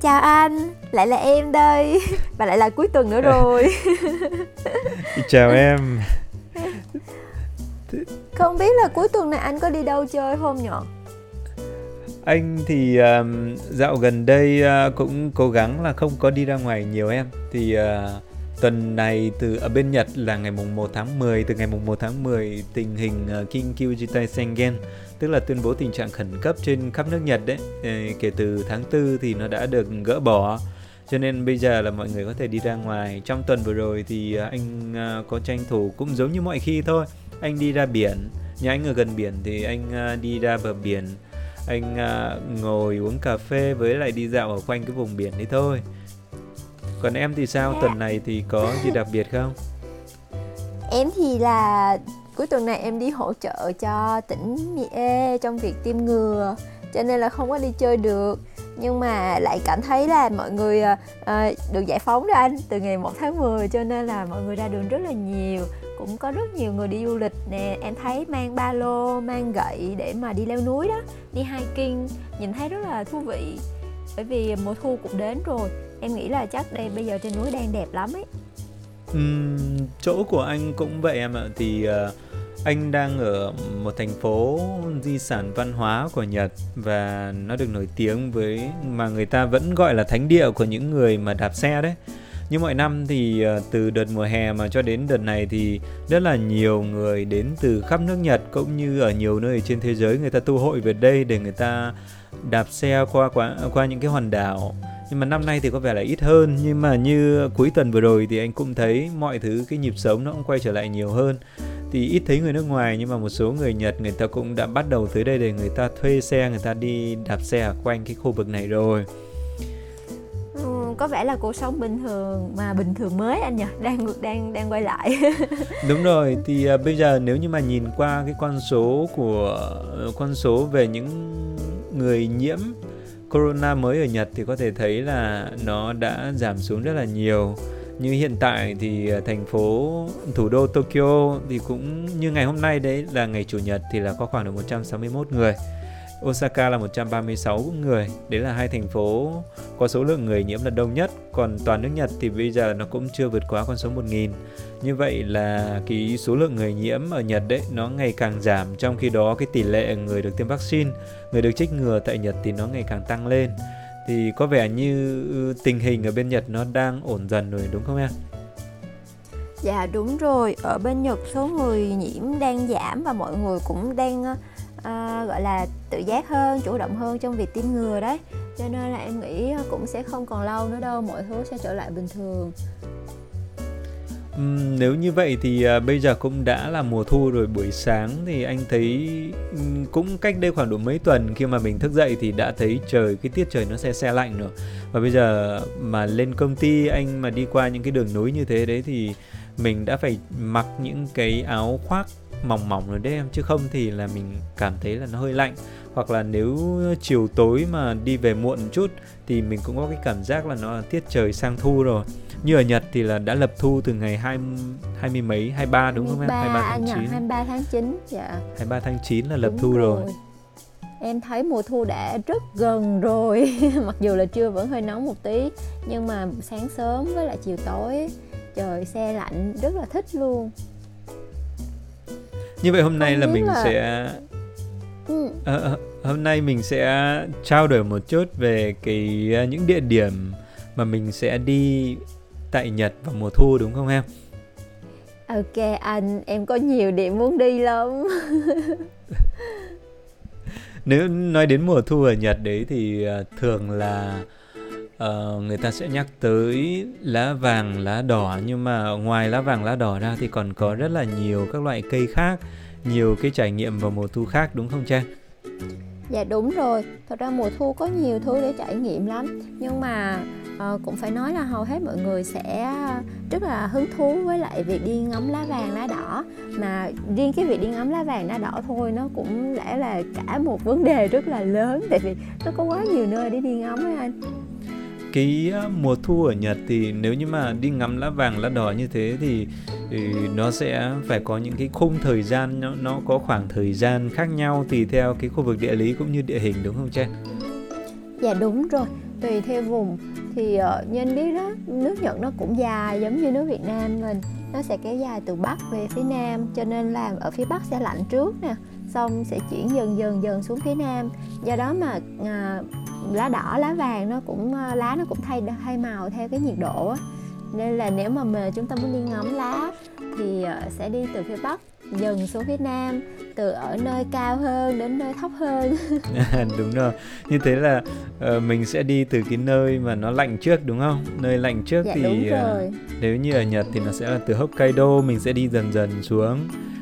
chào anh, lại là em đây. Và lại là cuối tuần nữa rồi. Chào em. Không biết là cuối tuần này anh có đi đâu chơi không nhở? Anh thì um, dạo gần đây uh, cũng cố gắng là không có đi ra ngoài nhiều em. Thì uh, tuần này từ ở bên Nhật là ngày mùng 1 tháng 10 Từ ngày mùng 1 tháng 10 tình hình uh, Kinkyu Jitai Sengen tức là tuyên bố tình trạng khẩn cấp trên khắp nước Nhật đấy. Kể từ tháng 4 thì nó đã được gỡ bỏ. Cho nên bây giờ là mọi người có thể đi ra ngoài. Trong tuần vừa rồi thì à, anh à, có tranh thủ cũng giống như mọi khi thôi. Anh đi ra biển, nhà anh ở gần biển thì anh à, đi ra bờ biển. Anh ngồi uống cà phê với lại đi dạo ở quanh cái vùng biển đấy thôi. Còn em thì sao? Tuần này thì có gì đặc biệt không? Em thì là cuối tuần này em đi hỗ trợ cho tỉnh Mie trong việc tiêm ngừa cho nên là không có đi chơi được. Nhưng mà lại cảm thấy là mọi người uh, được giải phóng đó anh từ ngày 1 tháng 10 cho nên là mọi người ra đường rất là nhiều cũng có rất nhiều người đi du lịch nè. Em thấy mang ba lô mang gậy để mà đi leo núi đó đi hiking nhìn thấy rất là thú vị. Bởi vì mùa thu cũng đến rồi em nghĩ là chắc đây bây giờ trên núi đang đẹp lắm ấy. Uhm, chỗ của anh cũng vậy em ạ. Thì uh, anh đang ở một thành phố di sản văn hóa của Nhật và nó được nổi tiếng với, mà người ta vẫn gọi là thánh địa của những người mà đạp xe đấy. Như mọi năm thì ờ, từ đợt mùa hè mà cho đến đợt này thì rất là nhiều người đến từ khắp nước Nhật cũng như ở nhiều nơi trên thế giới người ta tu hội về đây để người ta đạp xe qua qua qua những cái hòn đảo nhưng mà năm nay thì có vẻ là ít hơn, nhưng mà như cuối tuần vừa rồi thì anh cũng thấy mọi thứ, cái nhịp sống nó cũng quay trở lại nhiều hơn thì ít thấy người nước ngoài nhưng mà một số người Nhật người ta cũng đã bắt đầu tới đây để người ta thuê xe người ta đi đạp xe ở quanh cái khu vực này rồi. Ừ, có vẻ là cuộc sống bình thường mà bình thường mới anh nhỉ? Đang đang đang quay lại. Đúng rồi thì uh, bây giờ nếu như mà nhìn qua cái con số của con số về những người nhiễm corona mới ở Nhật thì có thể thấy là nó đã giảm xuống rất là nhiều như hiện tại thì ờ, thành phố thủ đô Tokyo thì cũng như ngày hôm nay đấy là ngày chủ nhật thì là có khoảng được 161 người. Osaka là 136 người. Đấy là hai thành phố có số lượng người nhiễm là đông nhất. Còn toàn nước Nhật thì bây giờ nó cũng chưa vượt quá con số 1.000 như vậy là cái số lượng người nhiễm ở Nhật đấy nó ngày càng giảm. Trong khi đó cái tỷ lệ người được tiêm vaccine, người được trích ngừa tại Nhật thì nó ngày càng tăng lên thì có vẻ như ừ, tình hình ở bên Nhật nó đang ổn dần rồi đúng không em? Dạ đúng rồi, ở bên Nhật số người nhiễm đang giảm và mọi người cũng đang uh, gọi là tự giác hơn, chủ động hơn trong việc tiêm ngừa đấy. Cho nên là em nghĩ cũng sẽ không còn lâu nữa đâu, mọi thứ sẽ trở lại bình thường. Uhm, nếu như vậy thì uh, bây giờ cũng đã là mùa thu rồi buổi sáng thì anh thấy um, cũng cách đây khoảng độ mấy tuần khi mà mình thức dậy thì đã thấy trời cái tiết trời nó xe xe lạnh rồi. Và bây giờ mà lên công ty anh mà đi qua những cái đường núi như thế đấy thì mình đã phải mặc những cái áo khoác mỏng mỏng rồi đấy em. Chứ không thì là mình cảm thấy là nó hơi lạnh hoặc là nếu chiều tối mà đi về muộn một chút thì mình cũng có cái cảm giác là nó là tiết trời sang thu rồi. Như ở Nhật thì là đã lập thu từ ngày hai hai mươi mấy 23 đúng không em? 23 tháng 9 23 tháng 9 dạ. 23 tháng 9 là lập đúng thu rồi. rồi. Em thấy mùa thu đã rất gần rồi. Mặc dù là trưa vẫn hơi nóng một tí nhưng mà sáng sớm với lại chiều tối trời xe lạnh rất là thích luôn. Như vậy hôm nay là mình là... sẽ ừ. à, hôm nay mình sẽ trao đổi một chút về cái à, những địa điểm mà mình sẽ đi tại Nhật vào mùa thu đúng không em? Ok anh, em có nhiều điểm muốn đi lắm. Nếu nói đến mùa thu ở Nhật đấy thì thường là uh, người ta sẽ nhắc tới lá vàng, lá đỏ nhưng mà ngoài lá vàng, lá đỏ ra thì còn có rất là nhiều các loại cây khác, nhiều cái trải nghiệm vào mùa thu khác đúng không Trang? Dạ đúng rồi, thật ra mùa thu có nhiều thứ để trải nghiệm lắm. Nhưng mà uh, cũng phải nói là hầu hết mọi người sẽ ờ, rất là hứng thú với lại việc đi ngắm lá vàng lá đỏ. Mà riêng cái việc đi ngắm lá vàng lá đỏ thôi nó cũng lẽ là cả một vấn đề rất là lớn Tại vì nó có quá nhiều nơi để đi ngắm ấy anh cái mùa thu ở Nhật thì nếu như mà đi ngắm lá vàng lá đỏ như thế thì, thì nó sẽ phải có những cái khung thời gian nó, nó có khoảng thời gian khác nhau tùy theo cái khu vực địa lý cũng như địa hình đúng không Chen? Dạ đúng rồi. tùy theo vùng thì uh, như anh biết đó nước Nhật nó cũng dài giống như nước Việt Nam mình nó sẽ kéo dài từ Bắc về phía Nam cho nên là ở phía Bắc sẽ lạnh trước nè xong sẽ chuyển dần dần dần xuống phía Nam do đó mà uh, lá đỏ lá vàng nó cũng uh, lá nó cũng thay thay màu theo cái nhiệt độ á. Nên là nếu mà, mà chúng ta muốn đi ngắm lá thì uh, sẽ đi từ phía Bắc dần xuống phía nam từ ở nơi cao hơn đến nơi thấp hơn. Đúng rồi. Như thế là uh, mình sẽ đi từ cái nơi mà nó lạnh trước đúng không? Nơi lạnh trước dạ, thì ờ. Uh, nếu như ở nhật thì nó sẽ là từ hokkaido mình sẽ đi dần dần xuống.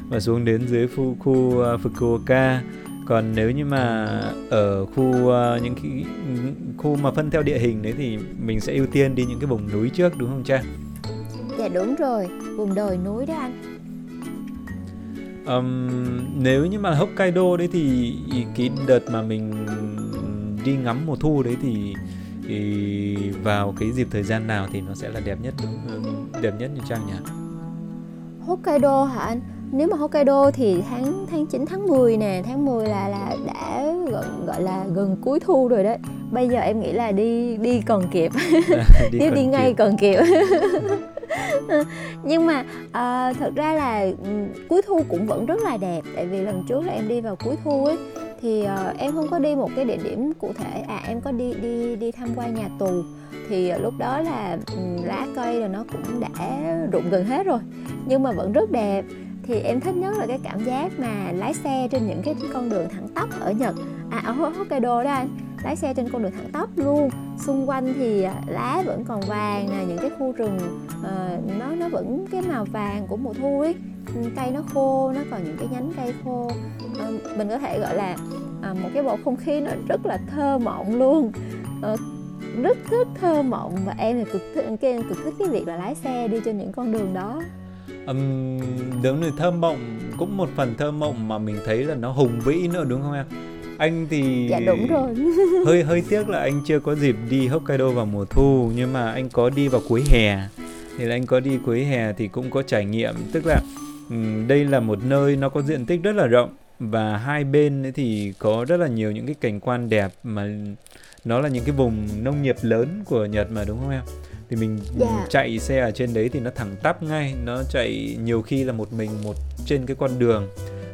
Và xuống đến dưới khu khu uh, fukuoka còn nếu như mà ở khu uh, những cái khu mà phân theo địa hình đấy thì mình sẽ ưu tiên đi những cái vùng núi trước đúng không cha dạ đúng rồi vùng đồi núi đó anh um, nếu như mà Hokkaido đấy thì cái đợt mà mình đi ngắm mùa thu đấy thì, thì vào cái dịp thời gian nào thì nó sẽ là đẹp nhất đúng đẹp nhất như trang nhỉ? Hokkaido hả anh? Nếu mà Hokkaido thì tháng tháng 9 tháng 10 nè, tháng 10 là là đã gần gọi là gần cuối thu rồi đấy. Bây giờ em nghĩ là đi đi còn kịp. đi Nếu đi ngay kịp. còn kịp. nhưng mà uh, thật ra là um, cuối thu cũng vẫn rất là đẹp tại vì lần trước là em đi vào cuối thu ấy thì uh, em không có đi một cái địa điểm cụ thể à em có đi đi đi tham quan nhà tù thì uh, lúc đó là um, lá cây rồi nó cũng đã rụng gần hết rồi nhưng mà vẫn rất đẹp thì em thích nhất là cái cảm giác mà lái xe trên những cái con đường thẳng tắp ở Nhật. À ở Hokkaido đó anh lái xe trên con đường thẳng tắp luôn. Xung quanh thì à, lá vẫn còn vàng nè những cái khu rừng uh, nó nó vẫn cái màu vàng của mùa thu ấy. Ừ, cây nó khô nó còn những cái nhánh cây khô. Uh, mình có thể gọi là uh, một cái bầu không khí nó rất là thơ mộng luôn. Uh, rất rất thơ mộng và em thì cực thích cái cực thích cái việc là lái xe đi trên những con đường đó um, đúng rồi thơ mộng cũng một phần thơ mộng mà mình thấy là nó hùng vĩ nữa đúng không em? Anh thì dạ đúng rồi. hơi hơi tiếc là anh chưa có dịp đi Hokkaido vào mùa thu nhưng mà anh có đi vào cuối hè. Thì là anh có đi cuối hè thì cũng có trải nghiệm. Tức là đây là một nơi nó có diện tích rất là rộng và hai bên thì có rất là nhiều những cái cảnh quan đẹp mà nó là những cái vùng nông nghiệp lớn của Nhật mà đúng không em? Thì mình yeah. Dạ. chạy xe ở trên đấy thì nó thẳng tắp ngay, nó chạy nhiều khi là một mình một trên cái con đường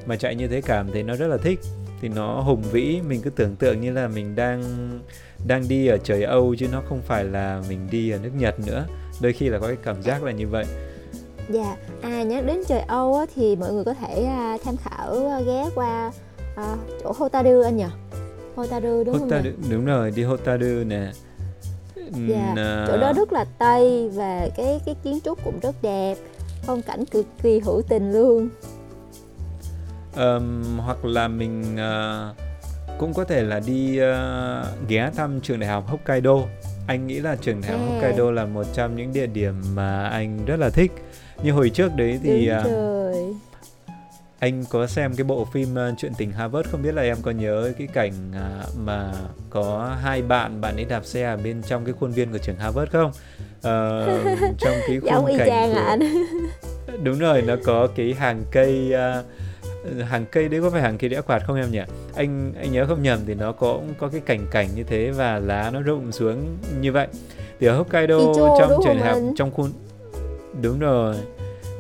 mà chạy như thế cảm thấy nó rất là thích thì nó hùng vĩ mình cứ tưởng tượng như là mình đang đang đi ở trời Âu chứ nó không phải là mình đi ở nước Nhật nữa đôi khi là có cái cảm giác là như vậy Dạ, à nhắc đến trời Âu á, thì mọi người có thể à, tham khảo à, ghé qua à, chỗ Hotaru anh nhỉ? Hotaru đúng Hotaru, không? Đúng rồi, đi Hotaru nè. Dạ, à... chỗ đó rất là Tây và cái cái kiến trúc cũng rất đẹp, phong cảnh cực kỳ hữu tình luôn. Um, hoặc là mình uh, cũng có thể là đi uh, ghé thăm trường đại học Hokkaido. Anh nghĩ là trường đại học à. Hokkaido là một trong những địa điểm mà anh rất là thích. Như hồi trước đấy thì uh, anh có xem cái bộ phim uh, chuyện tình Harvard không biết là em có nhớ cái cảnh uh, mà có hai bạn bạn ấy đạp xe ở bên trong cái khuôn viên của trường Harvard không? Uh, trong cái khung cảnh của... đúng rồi nó có cái hàng cây uh, hàng cây đấy có phải hàng cây đĩa quạt không em nhỉ? Anh anh nhớ không nhầm thì nó có cũng có cái cảnh cảnh như thế và lá nó rụng xuống như vậy. Thì ở Hokkaido Icho, trong trường học trong khuôn đúng rồi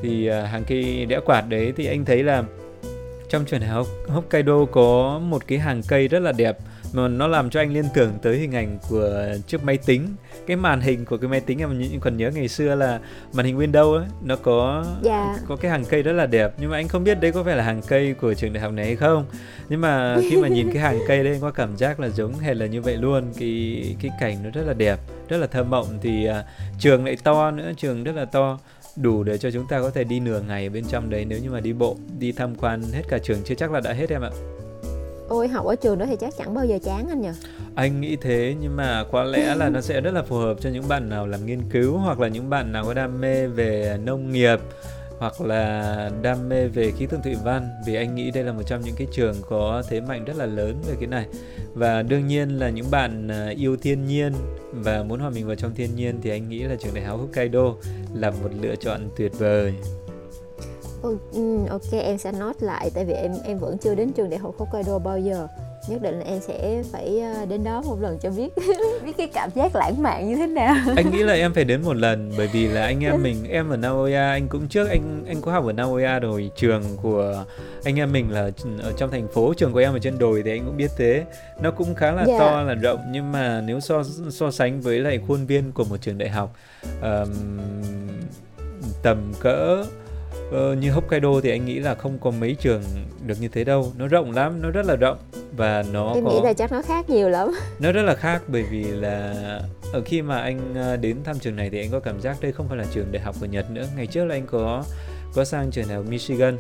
thì uh, hàng cây đĩa quạt đấy thì anh thấy là trong trường học Hokkaido có một cái hàng cây rất là đẹp mà nó làm cho anh liên tưởng tới hình ảnh của chiếc máy tính. Cái màn hình của cái máy tính em còn nhớ ngày xưa là màn hình Windows ấy nó có yeah. Dạ. có cái hàng cây rất là đẹp. Nhưng mà anh không biết đấy có phải là hàng cây của trường đại học này hay không. Nhưng mà khi mà nhìn cái hàng cây đấy anh có cảm giác là giống hệt là như vậy luôn. Cái cái cảnh nó rất là đẹp rất là thơ mộng. Thì uh, trường lại to nữa trường rất là to đủ để cho chúng ta có thể đi nửa ngày bên trong đấy. Nếu như mà đi bộ đi tham quan hết cả trường chưa chắc là đã hết em ạ. Ôi học ở trường đó thì chắc chẳng bao giờ chán anh nhỉ anh nghĩ thế nhưng mà có lẽ là nó sẽ rất là phù hợp cho những bạn nào làm nghiên cứu hoặc là những bạn nào có đam mê về nông nghiệp hoặc là đam mê về khí tượng thủy văn, vì anh nghĩ đây là một trong những cái trường có thế mạnh rất là lớn về cái này. Và đương nhiên là những bạn à, yêu thiên nhiên và muốn hòa mình vào trong thiên nhiên thì anh nghĩ là trường đại học Hokkaido là một lựa chọn tuyệt vời. Ừ, ừ, ok, em sẽ note lại tại vì em em vẫn chưa đến trường đại học Hokkaido bao giờ nhất định là em sẽ phải ờ, đến đó một lần cho biết biết cái cảm giác lãng mạn như thế nào anh nghĩ là em phải đến một lần bởi vì là anh em mình em ở Nagoya anh cũng trước anh anh có học ở Nagoya rồi trường của anh em mình là ở trong thành phố trường của em ở trên đồi thì anh cũng biết thế nó cũng khá là yeah. Dạ. to là rộng nhưng mà nếu so so sánh với lại khuôn viên của một trường đại học um, tầm cỡ uh, như Hokkaido thì anh nghĩ là không có mấy trường được như thế đâu. Nó rộng lắm nó rất là rộng. Và nó em có... nghĩ là chắc nó khác nhiều lắm. Nó rất là khác bởi vì là ở khi mà anh ờ, đến thăm trường này thì anh có cảm giác đây không phải là trường đại học của Nhật nữa. Ngày trước là anh có có sang trường đại học Michigan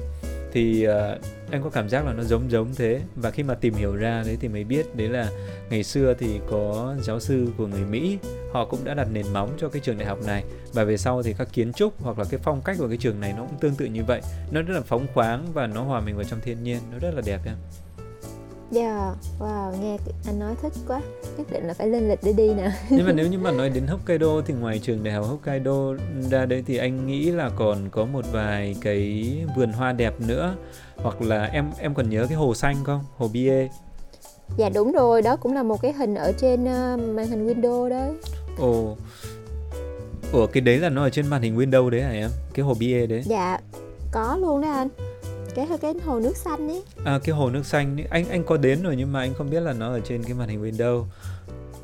thì ờ, uh, anh có cảm giác là nó giống giống thế. Và khi mà tìm hiểu ra đấy thì mới biết đấy là ngày xưa thì có giáo sư của người Mỹ họ cũng đã đặt nền móng cho cái trường đại học này. Và về sau thì các kiến trúc hoặc là cái phong cách của cái trường này nó cũng tương tự như vậy. Nó rất là phóng khoáng và nó hòa mình vào trong thiên nhiên. Nó rất là đẹp em Yeah, wow, nghe anh nói thích quá. Nhất định là phải lên lịch để đi nè. Nhưng mà nếu như mà nói đến Hokkaido thì ngoài trường đại học Hokkaido ra đấy thì anh nghĩ là còn có một vài cái vườn hoa đẹp nữa. Hoặc là em em còn nhớ cái hồ xanh không? Hồ Bie. Dạ đúng rồi, đó cũng là một cái hình ở trên uh, màn hình Windows đấy. Ồ. Ủa cái đấy là nó ở trên màn hình Windows đấy hả em? Cái hồ Bie đấy. Dạ, có luôn đấy anh cái cái hồ nước xanh ấy. À cái hồ nước xanh ấy. anh anh có đến rồi nhưng mà anh không biết là nó ở trên cái màn hình Windows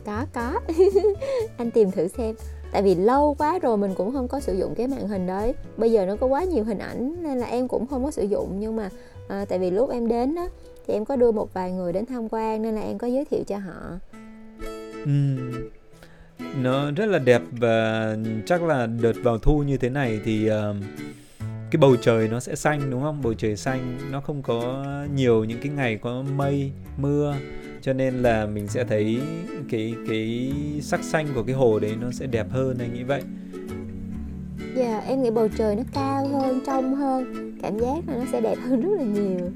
có có. Anh tìm thử xem. Tại vì lâu quá rồi mình cũng không có sử dụng cái màn hình đấy. Bây giờ nó có quá nhiều hình ảnh nên là em cũng không có sử dụng. Nhưng mà à, tại vì lúc em đến đó thì em có đưa một vài người đến tham quan nên là em có giới thiệu cho họ. Ừ. nó rất là đẹp và chắc là đợt vào thu như thế này thì uh, cái bầu trời nó sẽ xanh đúng không? Bầu trời xanh nó không có nhiều những cái ngày có mây mưa. Cho nên là mình sẽ thấy cái cái sắc xanh của cái hồ đấy nó sẽ đẹp hơn anh nghĩ vậy. Dạ yeah, em nghĩ bầu trời nó cao hơn trong hơn. Cảm giác là nó sẽ đẹp hơn rất là nhiều.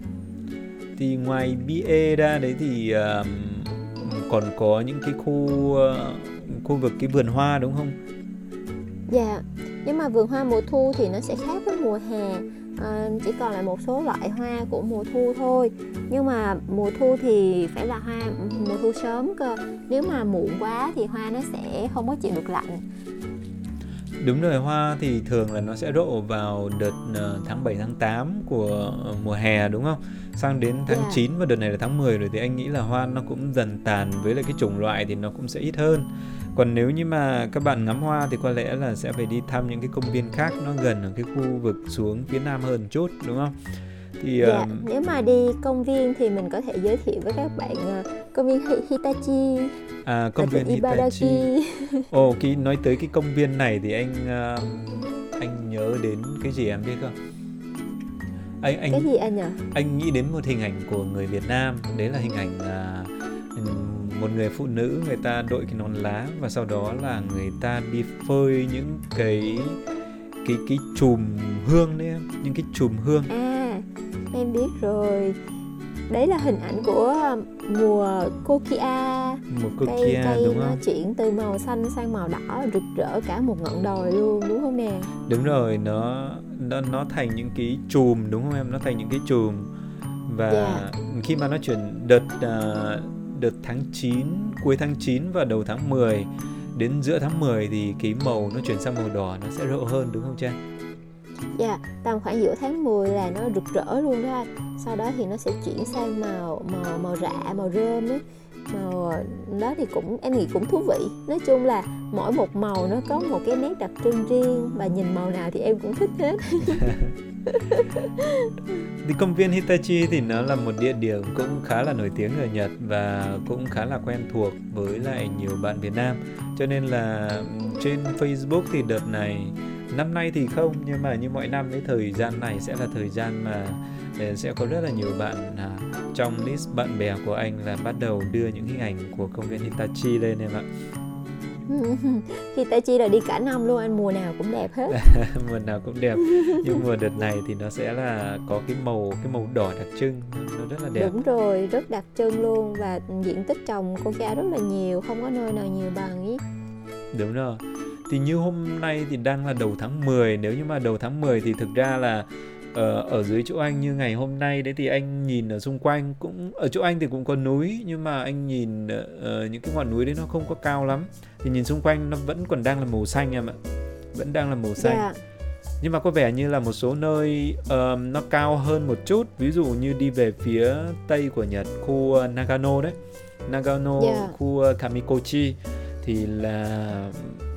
Thì ngoài BA ra đấy thì uh, còn có những cái khu uh, khu vực cái vườn hoa đúng không dạ nhưng mà vườn hoa mùa thu thì nó sẽ khác với mùa hè. À, chỉ còn lại một số loại hoa của mùa thu thôi. Nhưng mà mùa thu thì phải là hoa mùa thu sớm cơ. Nếu mà muộn quá thì hoa nó sẽ không có chịu được lạnh. Đúng rồi, hoa thì thường là nó sẽ rộ vào đợt uh, tháng 7 tháng 8 của mùa hè đúng không? Sang đến tháng yeah. Dạ. 9 và đợt này là tháng 10 rồi thì anh nghĩ là hoa nó cũng dần tàn với lại cái chủng loại thì nó cũng sẽ ít hơn còn nếu như mà các bạn ngắm hoa thì có lẽ là sẽ phải đi thăm những cái công viên khác nó gần ở cái khu vực xuống phía nam hơn chút đúng không thì dạ, um... nếu mà đi công viên thì mình có thể giới thiệu với các bạn uh, công viên Hitachi. À công viên Hitachi. Ồ khi nói tới cái công viên này thì anh uh, anh nhớ đến cái gì em biết không? Anh anh cái gì anh nhỉ anh nghĩ đến một hình ảnh của người Việt Nam. Đấy là hình ảnh uh, một người phụ nữ người ta đội cái nón lá và sau đó là người ta đi phơi những cái cái cái chùm hương đấy em. Những cái chùm hương. À em biết rồi đấy là hình ảnh của mùa kokia mùa kokia cây, cây đúng không chuyển từ màu xanh sang màu đỏ rực rỡ cả một ngọn đồi luôn đúng không nè đúng rồi nó nó nó thành những cái chùm đúng không em nó thành những cái chùm và yeah. Dạ. khi mà nó chuyển đợt uh, đợt tháng 9, cuối tháng 9 và đầu tháng 10 đến giữa tháng 10 thì cái màu nó chuyển sang màu đỏ nó sẽ rộ hơn đúng không Trang? Dạ, yeah, tầm khoảng giữa tháng 10 là nó rực rỡ luôn đó anh. Sau đó thì nó sẽ chuyển sang màu màu màu rạ, màu rơm ấy. Màu ờ, đó thì cũng em nghĩ cũng thú vị. Nói chung là mỗi một màu nó có một cái nét đặc trưng riêng và nhìn màu nào thì em cũng thích hết. thì công viên Hitachi thì nó là một địa điểm cũng khá là nổi tiếng ở Nhật và cũng khá là quen thuộc với lại nhiều bạn Việt Nam cho nên là ừ, trên Facebook thì đợt này năm nay thì không nhưng mà như mọi năm cái thời gian này sẽ là thời gian mà ờ, sẽ có rất là nhiều bạn à, trong list bạn bè của anh là bắt đầu đưa những hình ảnh của công viên Hitachi lên em ạ. Khi ta chi là đi cả năm luôn anh mùa nào cũng đẹp hết. Mùa nào cũng đẹp. Nhưng mùa đợt này thì nó sẽ là có cái màu cái màu đỏ đặc trưng. Nó rất là đẹp. Đúng rồi rất đặc trưng luôn và diện tích trồng coca rất là nhiều không có nơi nào nhiều bằng ý. Đúng rồi thì như hôm nay thì đang là đầu tháng 10 nếu như mà đầu tháng 10 thì thực ra là ở, ở dưới chỗ anh như ngày hôm nay đấy thì anh nhìn ở xung quanh cũng ở chỗ anh thì cũng có núi nhưng mà anh nhìn uh, những cái ngọn núi đấy nó không có cao lắm thì nhìn xung quanh nó vẫn còn đang là màu xanh em ạ vẫn đang là màu xanh yeah. Dạ. nhưng mà có vẻ như là một số nơi uh, nó cao hơn một chút ví dụ như đi về phía tây của Nhật khu Nagano đấy Nagano yeah. Dạ. khu Kamikochi thì là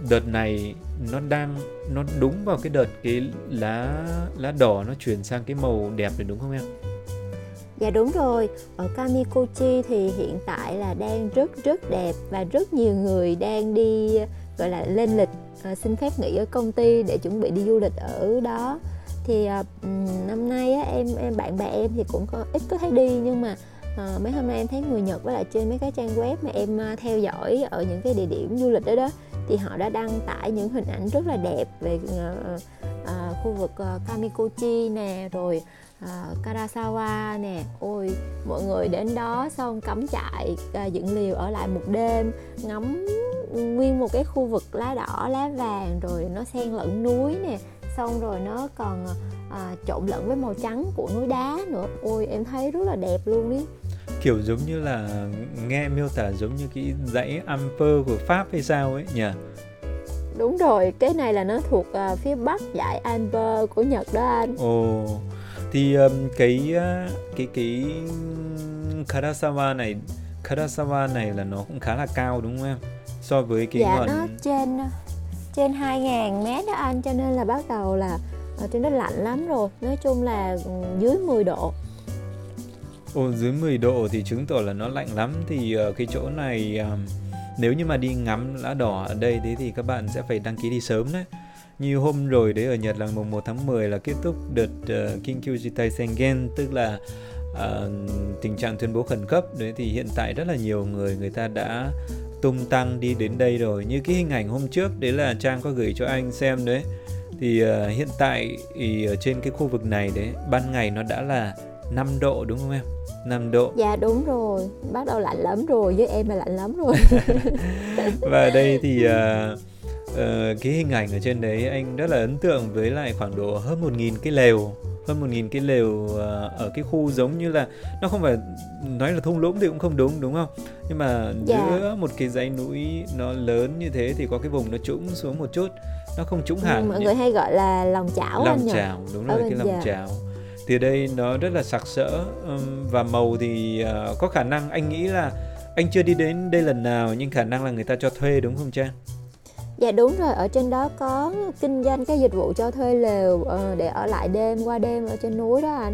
đợt này nó đang nó đúng vào cái đợt cái lá lá đỏ nó chuyển sang cái màu đẹp rồi đúng không em? Dạ đúng rồi, ở Kamikochi thì hiện tại là đang rất rất đẹp và rất nhiều người đang đi gọi là lên lịch à, xin phép nghỉ ở công ty để chuẩn bị đi du lịch ở đó. Thì à, năm nay á, em em bạn bè em thì cũng có ít có thấy đi nhưng mà à, mấy hôm nay em thấy người Nhật với lại trên mấy cái trang web mà em ờ, theo dõi ở những cái địa điểm du lịch đó đó thì họ đã đăng tải những hình ảnh rất là đẹp về uh, uh, khu vực uh, Kamikochi nè rồi uh, Karasawa nè. Ôi mọi người đến đó xong cắm trại uh, dựng liều ở lại một đêm ngắm nguyên một cái khu vực lá đỏ lá vàng rồi nó xen lẫn núi nè. Xong rồi nó còn à, trộn lẫn với màu trắng của núi đá nữa. Ôi em thấy rất là đẹp luôn ý kiểu giống như là nghe miêu tả giống như cái dãy Alper của Pháp hay sao ấy nhỉ? Đúng rồi, cái này là nó thuộc uh, phía bắc dãy Alper của Nhật đó anh. Ồ, thì um, cái uh, cái cái Karasawa này Karasawa này là nó cũng khá là cao đúng không em? So với cái dạ, ngọn... nó trên trên 2.000 mét đó anh cho nên là bắt đầu là ở trên đó lạnh lắm rồi nói chung là dưới 10 độ Ồ, dưới 10 độ thì chứng tỏ là nó lạnh lắm. Thì uh, cái chỗ này uh, nếu như mà đi ngắm lá đỏ ở đây thế thì các bạn sẽ phải đăng ký đi sớm đấy. Như hôm rồi đấy ở Nhật là mùng 1 tháng 10 là kết thúc đợt ờ, uh, Kinkyu Jitai Sengen tức là uh, tình trạng tuyên bố khẩn cấp. Đấy thì hiện tại rất là nhiều người người ta đã tung tăng đi đến đây rồi. Như cái hình ảnh hôm trước đấy là Trang có gửi cho anh xem đấy. Thì uh, hiện tại thì ở trên cái khu vực này đấy ban ngày nó đã là 5 độ đúng không em? 5 độ. Dạ đúng rồi, bắt đầu lạnh lắm rồi, với em là lạnh lắm rồi. Và đây thì uh, uh, cái hình ảnh ở trên đấy anh rất là ấn tượng với lại khoảng độ hơn 1.000 cái lều hơn 1.000 cái lều uh, ở cái khu giống như là nó không phải nói là thung lũng thì cũng không đúng đúng không nhưng mà dạ. giữa một cái dãy núi nó lớn như thế thì có cái vùng nó trũng xuống một chút nó không trũng hẳn mọi người hay gọi là lòng chảo lòng chảo đúng rồi cái lòng dạ. chảo thì đây nó rất là sặc sỡ và màu thì uh, có khả năng anh nghĩ là anh chưa đi đến đây lần nào nhưng khả năng là người ta cho thuê đúng không Trang? Dạ đúng rồi, ở trên đó có kinh doanh cái dịch vụ cho thuê lều uh, để ở lại đêm qua đêm ở trên núi đó anh.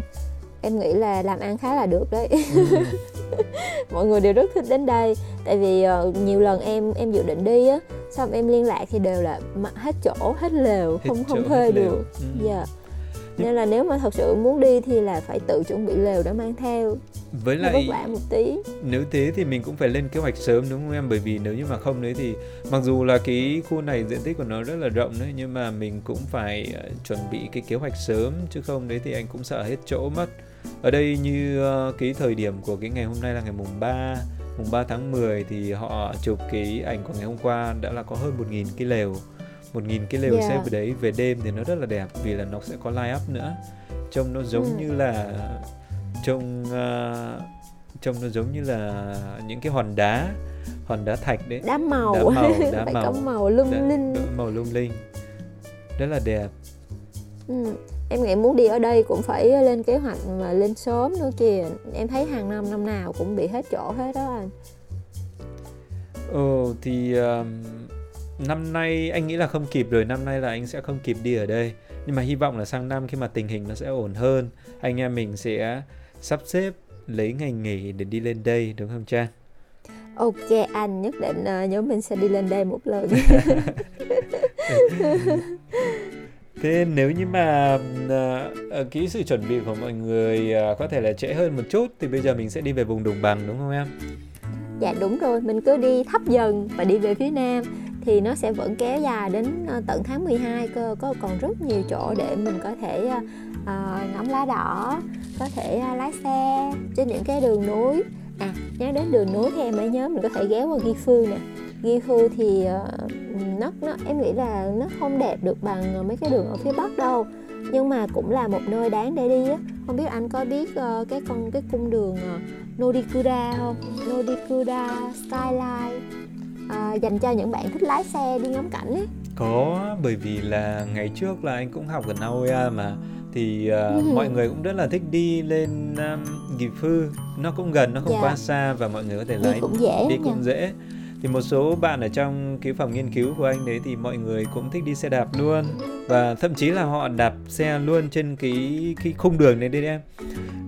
Em nghĩ là làm ăn khá là được đấy. Ừ. Mọi người đều rất thích đến đây tại vì uh, nhiều lần em em dự định đi á, xong em liên lạc thì đều là hết chỗ, hết lều, hết không không thuê được. Ừ. Dạ. Yeah nên là nếu mà thật sự muốn đi thì là phải tự chuẩn bị lều để mang theo. Với lại vất vả một tí. nếu thế thì mình cũng phải lên kế hoạch sớm đúng không em? Bởi vì nếu như mà không đấy thì mặc dù là cái khu này diện tích của nó rất là rộng đấy nhưng mà mình cũng phải uh, chuẩn bị cái kế hoạch sớm chứ không đấy thì anh cũng sợ hết chỗ mất. Ở đây như uh, cái thời điểm của cái ngày hôm nay là ngày mùng 3 mùng 3 tháng 10 thì họ chụp cái ảnh của ngày hôm qua đã là có hơn 1.000 cái lều một nghìn cái lều yeah. xếp ở đấy về đêm thì nó rất là đẹp vì là nó sẽ có light up nữa. Trông nó giống ừ. như là trông uh, trông nó giống như là những cái hòn đá hòn đá thạch đấy. Đá màu. Đá màu đá màu có màu. lung đá, linh. đá màu lung linh. Rất là đẹp. Ừ. em nghĩ muốn đi ở đây cũng phải lên kế hoạch mà lên sớm nữa kìa. Em thấy hàng năm năm nào cũng bị hết chỗ hết đó anh. Ồ thì um, năm nay anh nghĩ là không kịp rồi năm nay là anh sẽ không kịp đi ở đây nhưng mà hy vọng là sang năm khi mà tình hình nó sẽ ổn hơn anh em mình sẽ sắp xếp lấy ngày nghỉ để đi lên đây đúng không Trang? Ok anh nhất định uh, nhóm mình sẽ đi lên đây một lần. Thế nếu như mà uh, cái sự chuẩn bị của mọi người uh, có thể là trễ hơn một chút thì bây giờ mình sẽ đi về vùng đồng bằng đúng không em? Dạ đúng rồi, mình cứ đi thấp dần và đi về phía nam thì nó sẽ vẫn kéo dài đến ờ, tận tháng 12 cơ có còn rất nhiều chỗ để mình có thể uh, ngắm lá đỏ có thể uh, lái xe trên những cái đường núi. À nhớ đến đường núi thì em mới nhớ mình có thể ghé qua ghi phương nè. Ghi phương thì uh, nó nó em nghĩ là nó không đẹp được bằng mấy cái đường ở phía bắc đâu nhưng mà cũng là một nơi đáng để đi á. Không biết anh có biết uh, cái con cái cung đường uh, Nodikura không? Nodikura Skyline uh, dành cho những bạn thích lái xe đi ngắm cảnh ấy. Có bởi vì là ngày trước là anh cũng học ở Naoya mà. Thì uh, mọi người cũng rất là thích đi lên um, Phư. Nó cũng gần nó không yeah. Dạ. quá xa và mọi người có thể lái đi cũng dễ đi cũng dễ. Thì một số bạn ở trong cái phòng nghiên cứu của anh đấy thì mọi người cũng thích đi xe đạp luôn. Và thậm chí là họ đạp xe luôn trên cái cái khung đường này đấy em.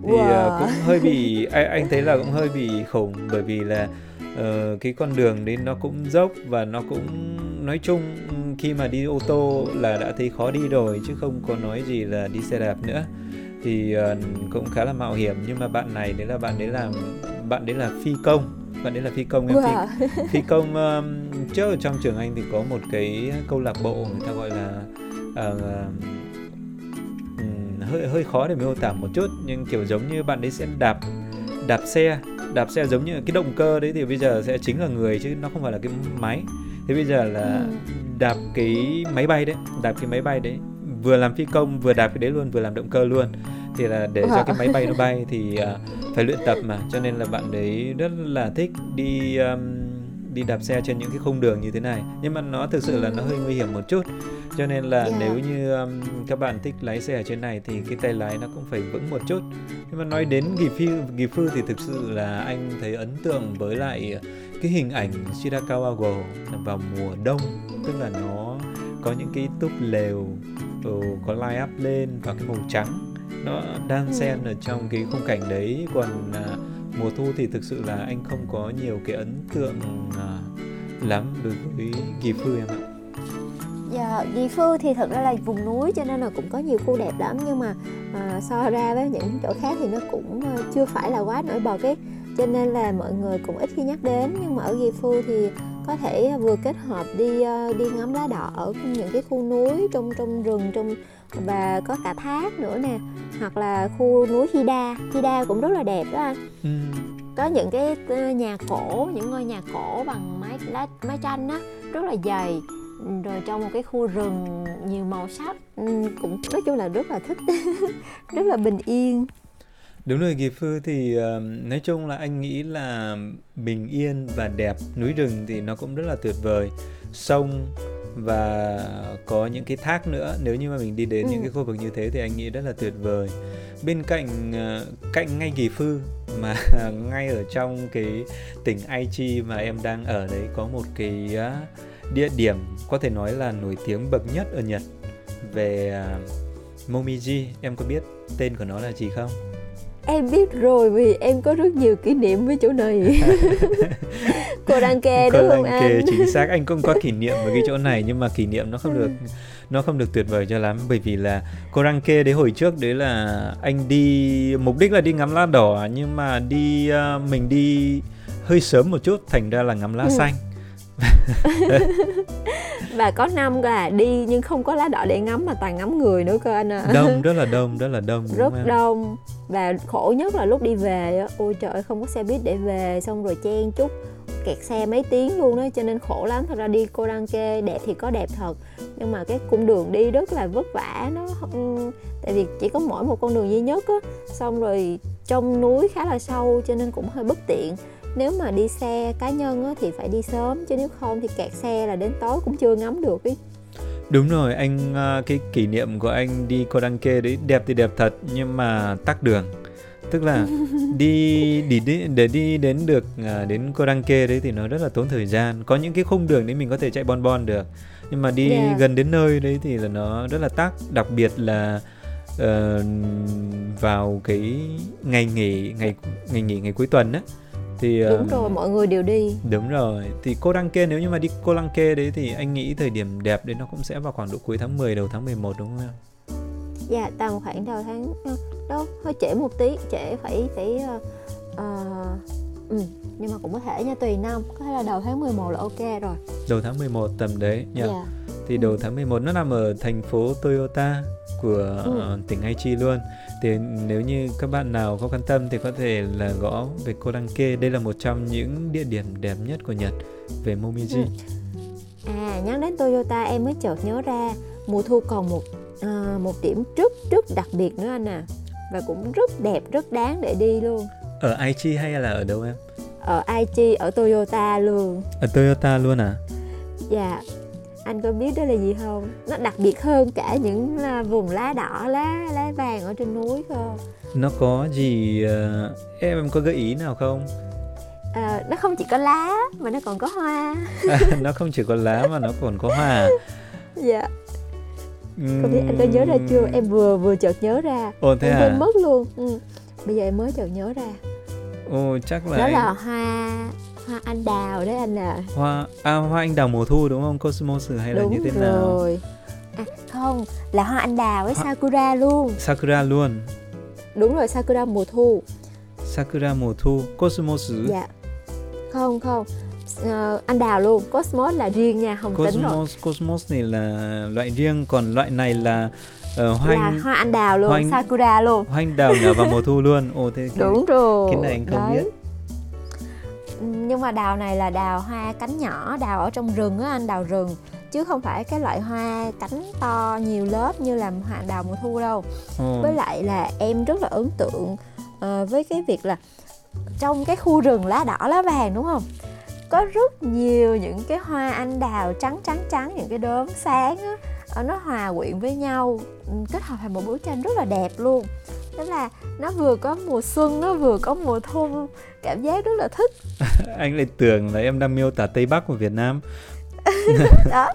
Thì wow. uh, cũng hơi bị anh, anh thấy là cũng hơi bị khủng bởi vì là uh, cái con đường đấy nó cũng dốc và nó cũng nói chung khi mà đi ô tô là đã thấy khó đi rồi chứ không có nói gì là đi xe đạp nữa. Thì uh, cũng khá là mạo hiểm nhưng mà bạn này đấy là bạn đấy làm bạn đấy là phi công. Bạn đấy là phi công em wow. phi, phi công um, trước ở trong trường anh thì có một cái câu lạc bộ người ta gọi là uh, um, hơi hơi khó để miêu tả một chút nhưng kiểu giống như bạn đấy sẽ đạp đạp xe đạp xe giống như cái động cơ đấy thì bây giờ sẽ chính là người chứ nó không phải là cái máy. Thế bây giờ là ừ. đạp cái máy bay đấy đạp cái máy bay đấy. Vừa làm phi công vừa đạp cái đấy luôn vừa làm động cơ luôn. Thì là để cho cái máy bay nó bay thì uh, phải luyện tập mà. Cho nên là bạn đấy rất là thích đi um, đi đạp xe trên những cái khung đường như thế này. Nhưng mà nó thực sự là nó hơi nguy hiểm một chút. Cho nên là yeah. nếu như um, các bạn thích lái xe ở trên này thì cái tay lái nó cũng phải vững một chút. Nhưng mà nói đến Kỳ Phư thì thực sự là anh thấy ấn tượng với lại cái hình ảnh Shirakawa vào mùa đông. Tức là nó có những cái túp lều có line up lên và cái màu trắng. Nó đang ừ. xen ở trong cái khung cảnh đấy. Còn à, mùa thu thì thực sự là anh không có nhiều cái ấn tượng à, lắm đối với Kỳ Phư em ạ. Dạ, Kỳ Phư thì thật ra là vùng núi cho nên là cũng có nhiều khu đẹp lắm nhưng mà à, so ra với những chỗ khác thì nó cũng à, chưa phải là quá nổi bật ấy cho nên là mọi người cũng ít khi nhắc đến nhưng mà ở Kỳ Phư thì có thể vừa kết hợp đi à, đi ngắm lá đỏ ở những cái khu núi trong trong rừng trong và có cả thác nữa nè hoặc là khu núi Hida. Hida cũng rất là đẹp đó anh. Ừ. có những cái ờ, nhà cổ những ngôi nhà cổ bằng mái lá mái tranh á rất là dày. Rồi trong một cái khu rừng nhiều màu sắc. Ừ, cũng nói chung là rất là thích. Rất là bình yên. Đúng rồi Kỳ Phư thì uh, nói chung là anh nghĩ là bình yên và đẹp núi rừng thì nó cũng rất là tuyệt vời. Sông và có những cái thác nữa nếu như mà mình đi đến ừ. những cái khu vực như thế thì anh nghĩ rất là tuyệt vời bên cạnh uh, cạnh ngay Kỳ Phư mà ngay ở trong cái tỉnh Aichi mà em đang ở đấy có một cái uh, địa điểm có thể nói là nổi tiếng bậc nhất ở Nhật về uh, Momiji em có biết tên của nó là gì không? Em biết rồi vì em có rất nhiều kỷ niệm với chỗ này. Cô đăng kê đúng không anh? chính xác. Anh cũng có kỷ niệm với cái chỗ này nhưng mà kỷ niệm nó không được nó không được tuyệt vời cho lắm bởi vì là cô đăng kê đấy hồi trước đấy là anh đi mục đích là đi ngắm lá đỏ nhưng mà đi uh, mình đi hơi sớm một chút thành ra là ngắm lá ừ. xanh và có năm là đi nhưng không có lá đỏ để ngắm mà toàn ngắm người nữa cơ anh ạ. À. đông rất là đông rất là đông rất đông. Và khổ nhất là lúc đi về ôi trời không có xe buýt để về xong rồi chen chút kẹt xe mấy tiếng luôn đó cho nên khổ lắm. Thật ra đi cô đăng kê đẹp thì có đẹp thật nhưng mà cái cung đường đi rất là vất vả nó tại vì chỉ có mỗi một con đường duy nhất á. Xong rồi trong núi khá là sâu cho nên cũng hơi bất tiện nếu mà đi xe cá nhân á, thì phải đi sớm chứ nếu không thì kẹt xe là đến tối cũng chưa ngắm được ý Đúng rồi, anh à, cái kỷ niệm của anh đi Kê đấy đẹp thì đẹp thật nhưng mà tắc đường. Tức là đi đi để, đi đến được à, đến Kê đấy thì nó rất là tốn thời gian. Có những cái khung đường đấy mình có thể chạy bon bon được. Nhưng mà đi yeah. gần đến nơi đấy thì là nó rất là tắc, đặc biệt là uh, vào cái ngày nghỉ ngày ngày nghỉ ngày cuối tuần á thì đúng rồi mọi người đều đi. Đúng rồi. Thì cô đăng kê nếu như mà đi cô đăng kê đấy thì anh nghĩ thời điểm đẹp đấy nó cũng sẽ vào khoảng độ cuối tháng 10 đầu tháng 11 đúng không em dạ tầm khoảng đầu tháng đó hơi trễ một tí trễ phải phải uh, ừ, nhưng mà cũng có thể nha tùy năm có thể là đầu tháng 11 là ok rồi. Đầu tháng 11 tầm đấy nha yeah. thì đầu tháng 11 nó nằm ở thành phố Toyota của ừ. uh, tỉnh Aichi luôn. Thì nếu như các bạn nào có quan tâm thì có thể là gõ về Kodanke đây là một trong những địa điểm đẹp nhất của Nhật về Momiji ừ. à nhắc đến Toyota em mới chợt nhớ ra mùa thu còn một à, một điểm rất rất đặc biệt nữa anh à. Và cũng rất đẹp rất đáng để đi luôn. Ở Aichi hay là ở đâu em? Ở Aichi ở Toyota luôn. Ở Toyota luôn à? Dạ anh có biết đó là gì không? Nó đặc biệt hơn cả những là vùng lá đỏ lá lá vàng ở trên núi cơ nó có gì uh, em có gợi ý nào không? À, nó không chỉ có lá mà nó còn có hoa. À, nó không chỉ có lá mà nó còn có hoa. Dạ. Không biết anh có nhớ ra chưa? Em vừa vừa chợt nhớ ra. Ồ thế em à mất luôn. Ừ. bây giờ em mới chợt nhớ ra. Ồ chắc là đó anh... là hoa hoa anh đào đấy anh à hoa à hoa anh đào mùa thu đúng không? Cosmos hay là đúng như thế nào? rồi. À không là hoa anh đào với sakura luôn. Sakura luôn. Đúng rồi sakura mùa thu. Sakura mùa thu. Cosmos dạ. Không không. Uh, anh đào luôn. Cosmos là riêng nha không tính rồi. Cosmos cosmos này là loại riêng còn loại này là uh, hoa là anh hoa anh đào luôn hoa anh- sakura luôn. Hoa anh đào nhờ vào mùa thu luôn. Ồ thế cái- đúng rồi. cái này anh không Đấy. biết nhưng mà đào này là đào hoa cánh nhỏ đào ở trong rừng á anh đào rừng. Chứ không phải cái loại hoa cánh to nhiều lớp như là hoa đào mùa thu đâu. Ồ với lại là em rất là ấn tượng ờ, với cái việc là trong cái khu rừng lá đỏ lá vàng đúng không? Có rất nhiều những cái hoa anh đào trắng trắng trắng những cái đốm sáng á ờ, nó hòa quyện với nhau ừ, kết hợp thành một bức tranh rất là đẹp luôn tức là nó vừa có mùa xuân nó vừa có mùa thu cảm giác rất là thích. Anh lại tưởng là em đang miêu tả tây bắc của việt nam. Đó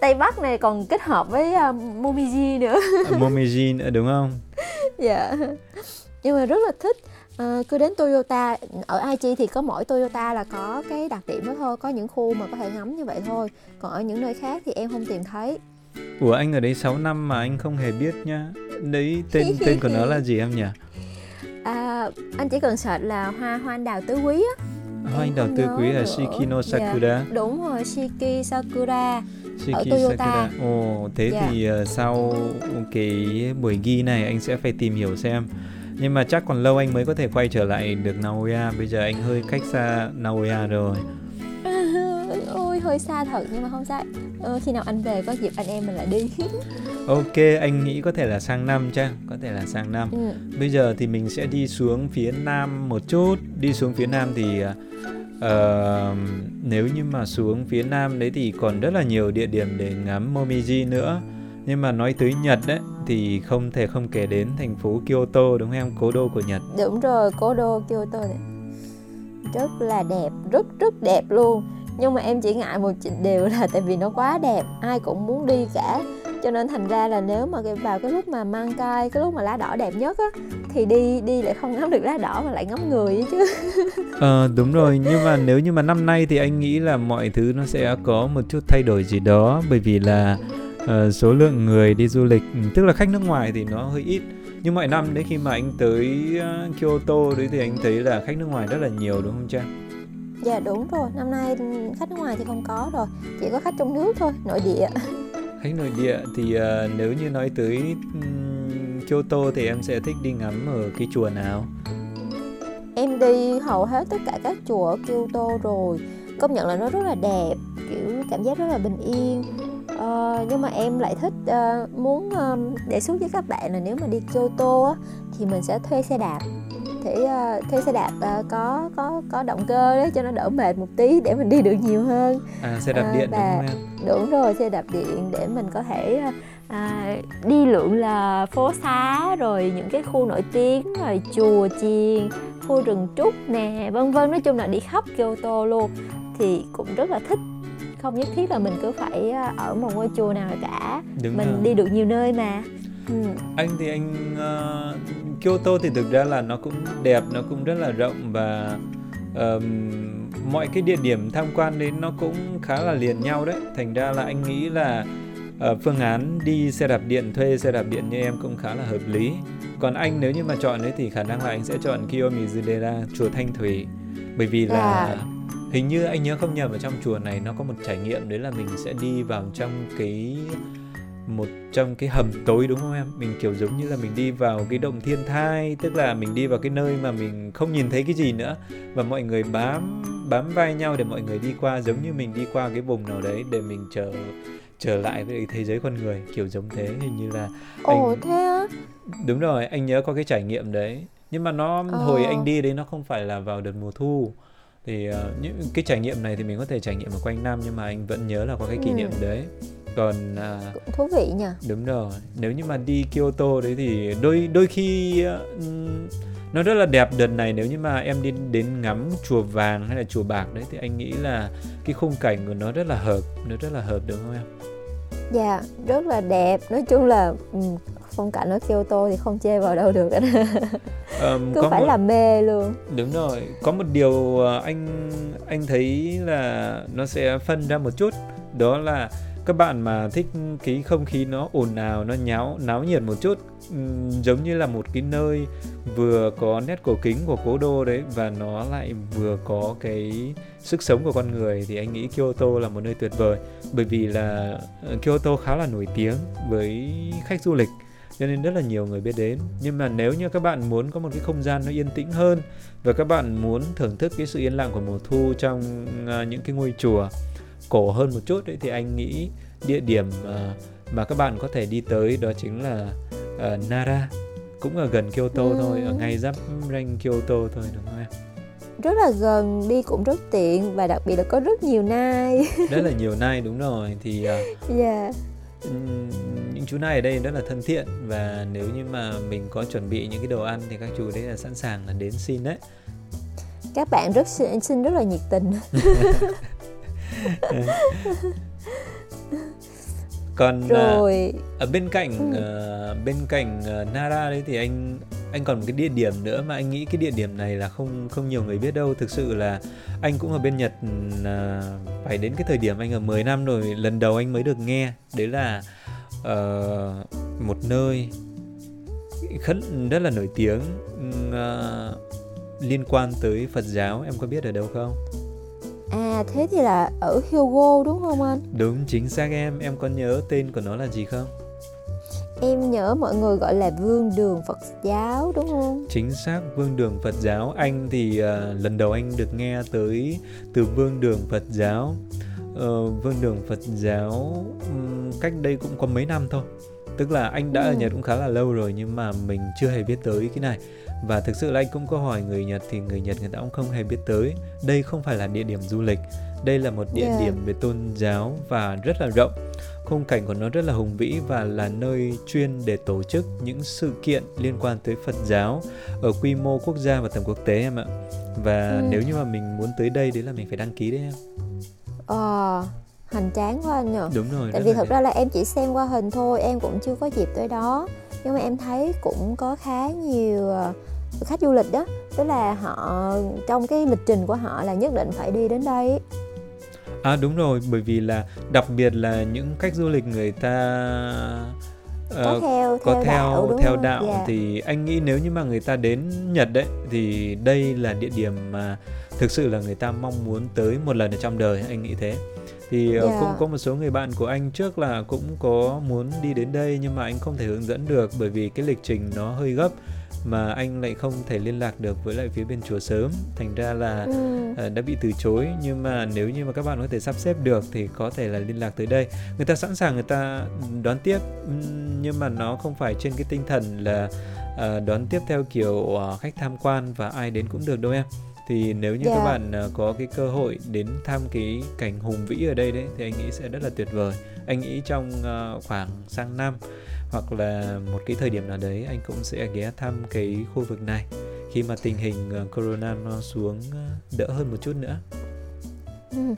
tây bắc này còn kết hợp với uh, momiji nữa. Momiji nữa đúng không? Dạ. Nhưng mà rất là thích. À, cứ đến Toyota ở Aichi thì có mỗi Toyota là có cái đặc điểm đó thôi có những khu mà có thể ngắm như vậy thôi. Còn ở những nơi khác thì em không tìm thấy Ủa anh ở đấy 6 năm mà anh không hề biết nhá Đấy tên tên của nó là gì em nhỉ? à, anh chỉ cần search là hoa hoa anh đào tứ quý á Hoa anh đào nhớ quý là nữa. Shikino Dạ. Sakura đúng rồi Shiki Sakura Shiki Toyota. Sakura Ồ thế Dạ. thì ờ, sau cái buổi ghi này anh sẽ phải tìm hiểu xem Nhưng mà chắc còn lâu anh mới có thể quay trở lại được Nagoya Bây giờ anh hơi cách xa Nagoya rồi hơi xa thật nhưng mà không sao ờ, khi nào anh về có dịp anh em mình lại đi. Ok anh nghĩ có thể là sang năm chắc Có thể là sang năm. Ừ. Bây giờ thì mình sẽ đi xuống phía nam một chút. Đi xuống phía nam thì ờ, nếu như mà xuống phía nam đấy thì còn rất là nhiều địa điểm để ngắm Momiji nữa. Nhưng mà nói tới Nhật đấy thì không thể không kể đến thành phố Kyoto đúng không em? Cố đô của Nhật. Đúng rồi cố đô Kyoto này. Rất là đẹp rất rất đẹp luôn nhưng mà em chỉ ngại một chuyện điều là tại vì nó quá đẹp ai cũng muốn đi cả. Cho nên thành ra là nếu mà vào cái lúc mà mang cai cái lúc mà lá đỏ đẹp nhất á thì đi đi lại không ngắm được lá đỏ mà lại ngắm người ấy chứ. Ờ đúng rồi nhưng mà nếu như mà năm nay thì anh nghĩ là mọi thứ nó sẽ có một chút thay đổi gì đó. Bởi vì là uh, số lượng người đi du lịch tức là khách nước ngoài thì nó hơi ít. Nhưng mọi năm đấy khi mà anh tới ờ, Kyoto đấy thì anh thấy là khách nước ngoài rất là nhiều đúng không Trang? Dạ đúng rồi. Năm nay khách nước ngoài thì không có rồi. Chỉ có khách trong nước thôi nội địa. Khách nội địa thì ờ, nếu như nói tới ừm, Kyoto thì em sẽ thích đi ngắm ở cái chùa nào? em đi hầu hết tất cả các chùa ở Kyoto rồi. Công nhận là nó rất là đẹp kiểu cảm giác rất là bình yên. Ờ, nhưng mà em lại thích ờ, muốn ờ, đề xuất với các bạn là nếu mà đi Kyoto á, thì mình sẽ thuê xe đạp thì ờ, thuê xe đạp ờ, có có có động cơ đấy cho nó đỡ mệt một tí để mình đi được nhiều hơn À xe đạp À, điện đúng và- không em? đúng rồi xe đạp điện để mình có thể ờ, à, đi lượn là phố xá rồi những cái khu nổi tiếng rồi chùa chiền khu rừng trúc nè vân vân nói chung là đi khắp Kyoto luôn thì cũng rất là thích không nhất thiết là mình cứ phải ờ, ở một ngôi chùa nào cả Đúng mình rồi. đi được nhiều nơi mà ừ. Anh thì anh ờ, Kyoto thì thực ra là nó cũng đẹp, nó cũng rất là rộng và ờm, mọi cái địa điểm tham quan đến nó cũng khá là liền nhau đấy. Thành ra là anh nghĩ là ờ, phương án đi xe đạp điện thuê xe đạp điện như em cũng khá là hợp lý. Còn anh nếu như mà chọn đấy thì khả năng là anh sẽ chọn Kiyomizudera chùa Thanh Thủy bởi vì là À. hình như anh nhớ không nhầm ở trong chùa này nó có một trải nghiệm đấy là mình sẽ đi vào trong cái một trong cái hầm tối đúng không em? Mình kiểu giống như là mình đi vào cái động thiên thai tức là mình đi vào cái nơi mà mình không nhìn thấy cái gì nữa. Và mọi người bám bám vai nhau để mọi người đi qua giống như mình đi qua cái vùng nào đấy để mình chờ trở lại với thế giới con người kiểu giống thế. Hình như là ồ anh... thế á? Đúng rồi anh nhớ có cái trải nghiệm đấy. Nhưng mà nó ờ. hồi anh đi đấy nó không phải là vào đợt mùa thu. Thì uh, những cái trải nghiệm này thì mình có thể trải nghiệm ở quanh năm nhưng mà anh vẫn nhớ là có cái kỷ ừ. niệm đấy còn à, cũng thú vị nhỉ đúng rồi. Nếu như mà đi Kyoto đấy thì đôi đôi khi uh, nó rất là đẹp đợt này. Nếu như mà em đi đến ngắm chùa vàng hay là chùa bạc đấy thì anh nghĩ là cái khung cảnh của nó rất là hợp nó rất là hợp đúng không em? Dạ rất là đẹp. Nói chung là phong cảnh ở Kyoto thì không chê vào đâu được. Anh um, cứ phải một... là mê luôn. Đúng rồi. Có một điều ờ, anh anh thấy là nó sẽ phân ra một chút. Đó là các bạn mà thích cái không khí nó ồn ào, nó nháo, náo nhiệt một chút ừ, giống như là một cái nơi vừa có nét cổ kính của cố đô đấy và nó lại vừa có cái sức sống của con người, thì anh nghĩ Kyoto là một nơi tuyệt vời. Bởi vì là ờ, Kyoto khá là nổi tiếng với khách du lịch, cho nên rất là nhiều người biết đến. Nhưng mà nếu như các bạn muốn có một cái không gian nó yên tĩnh hơn và các bạn muốn thưởng thức cái sự yên lặng của mùa thu trong ờ, những cái ngôi chùa cổ hơn một chút ấy, thì anh nghĩ địa điểm uh, mà các bạn có thể đi tới đó chính là uh, Nara. Cũng ở gần Kyoto ừ. thôi ở ngay giáp ranh Kyoto thôi đúng không em? Rất là gần đi cũng rất tiện và đặc biệt là có rất nhiều nai. Rất là nhiều nai đúng rồi thì uh, yeah. những chú nai ở đây rất là thân thiện và nếu như mà mình có chuẩn bị những cái đồ ăn thì các chú đấy là sẵn sàng là đến xin đấy. Các bạn rất xin rất là nhiệt tình còn à, rồi. uh, ở bên cạnh uh, bên cạnh uh, Nara đấy thì anh anh còn một cái địa điểm nữa mà anh nghĩ cái địa điểm này là không không nhiều người biết đâu. Thực sự là anh cũng ở bên Nhật uh, phải đến cái thời điểm anh ở 10 năm rồi lần đầu anh mới được nghe. Đấy là uh, một nơi rất rất là nổi tiếng uh, liên quan tới Phật giáo. Em có biết ở đâu không? À thế thì là ở Hyogo đúng không anh? Đúng chính xác em, em có nhớ tên của nó là gì không? Em nhớ mọi người gọi là vương đường Phật giáo đúng không? Chính xác vương đường Phật giáo. Anh thì uh, lần đầu anh được nghe tới từ vương đường Phật giáo. Uh, vương đường Phật giáo um, cách đây cũng có mấy năm thôi. Tức là anh đã ừ. ở Nhật cũng khá là lâu rồi nhưng mà mình chưa hề biết tới cái này và thực sự là anh cũng có hỏi người Nhật thì người Nhật người ta cũng không hề biết tới. Đây không phải là địa điểm du lịch. Đây là một địa yeah. điểm về tôn giáo và rất là rộng. Khung cảnh của nó rất là hùng vĩ và là nơi chuyên để tổ chức những sự kiện liên quan tới Phật giáo ở quy mô quốc gia và tầm quốc tế em ạ. Và ừ. nếu như mà mình muốn tới đây đấy là mình phải đăng ký đấy em. Ờ hành tráng quá anh nhờ đúng rồi tại vì thật ra là em chỉ xem qua hình thôi em cũng chưa có dịp tới đó nhưng mà em thấy cũng có khá nhiều ờ, khách du lịch đó tức là họ trong cái lịch trình của họ là nhất định phải đi đến đây à đúng rồi bởi vì là đặc biệt là những khách du lịch người ta uh, có theo có theo, theo đạo, theo đạo yeah. Dạ. thì anh nghĩ nếu như mà người ta đến Nhật đấy thì đây là địa điểm mà thực sự là người ta mong muốn tới một lần ở trong đời anh nghĩ thế thì yeah. Ờ, dạ. cũng có một số người bạn của anh trước là cũng có muốn đi đến đây nhưng mà anh không thể hướng dẫn được bởi vì cái lịch trình nó hơi gấp mà anh lại không thể liên lạc được với lại phía bên chùa sớm thành ra là ừ. uh, đã bị từ chối nhưng mà nếu như mà các bạn có thể sắp xếp được thì có thể là liên lạc tới đây người ta sẵn sàng người ta đón tiếp nhưng mà nó không phải trên cái tinh thần là uh, đón tiếp theo kiểu khách tham quan và ai đến cũng được đâu em thì nếu như yeah. các dạ. bạn uh, có cái cơ hội đến thăm cái cảnh hùng vĩ ở đây đấy thì anh nghĩ sẽ rất là tuyệt vời anh nghĩ trong uh, khoảng sang năm hoặc là một cái thời điểm nào đấy anh cũng sẽ ghé thăm cái khu vực này khi mà tình hình ờ, corona nó xuống ờ, đỡ hơn một chút nữa ừ.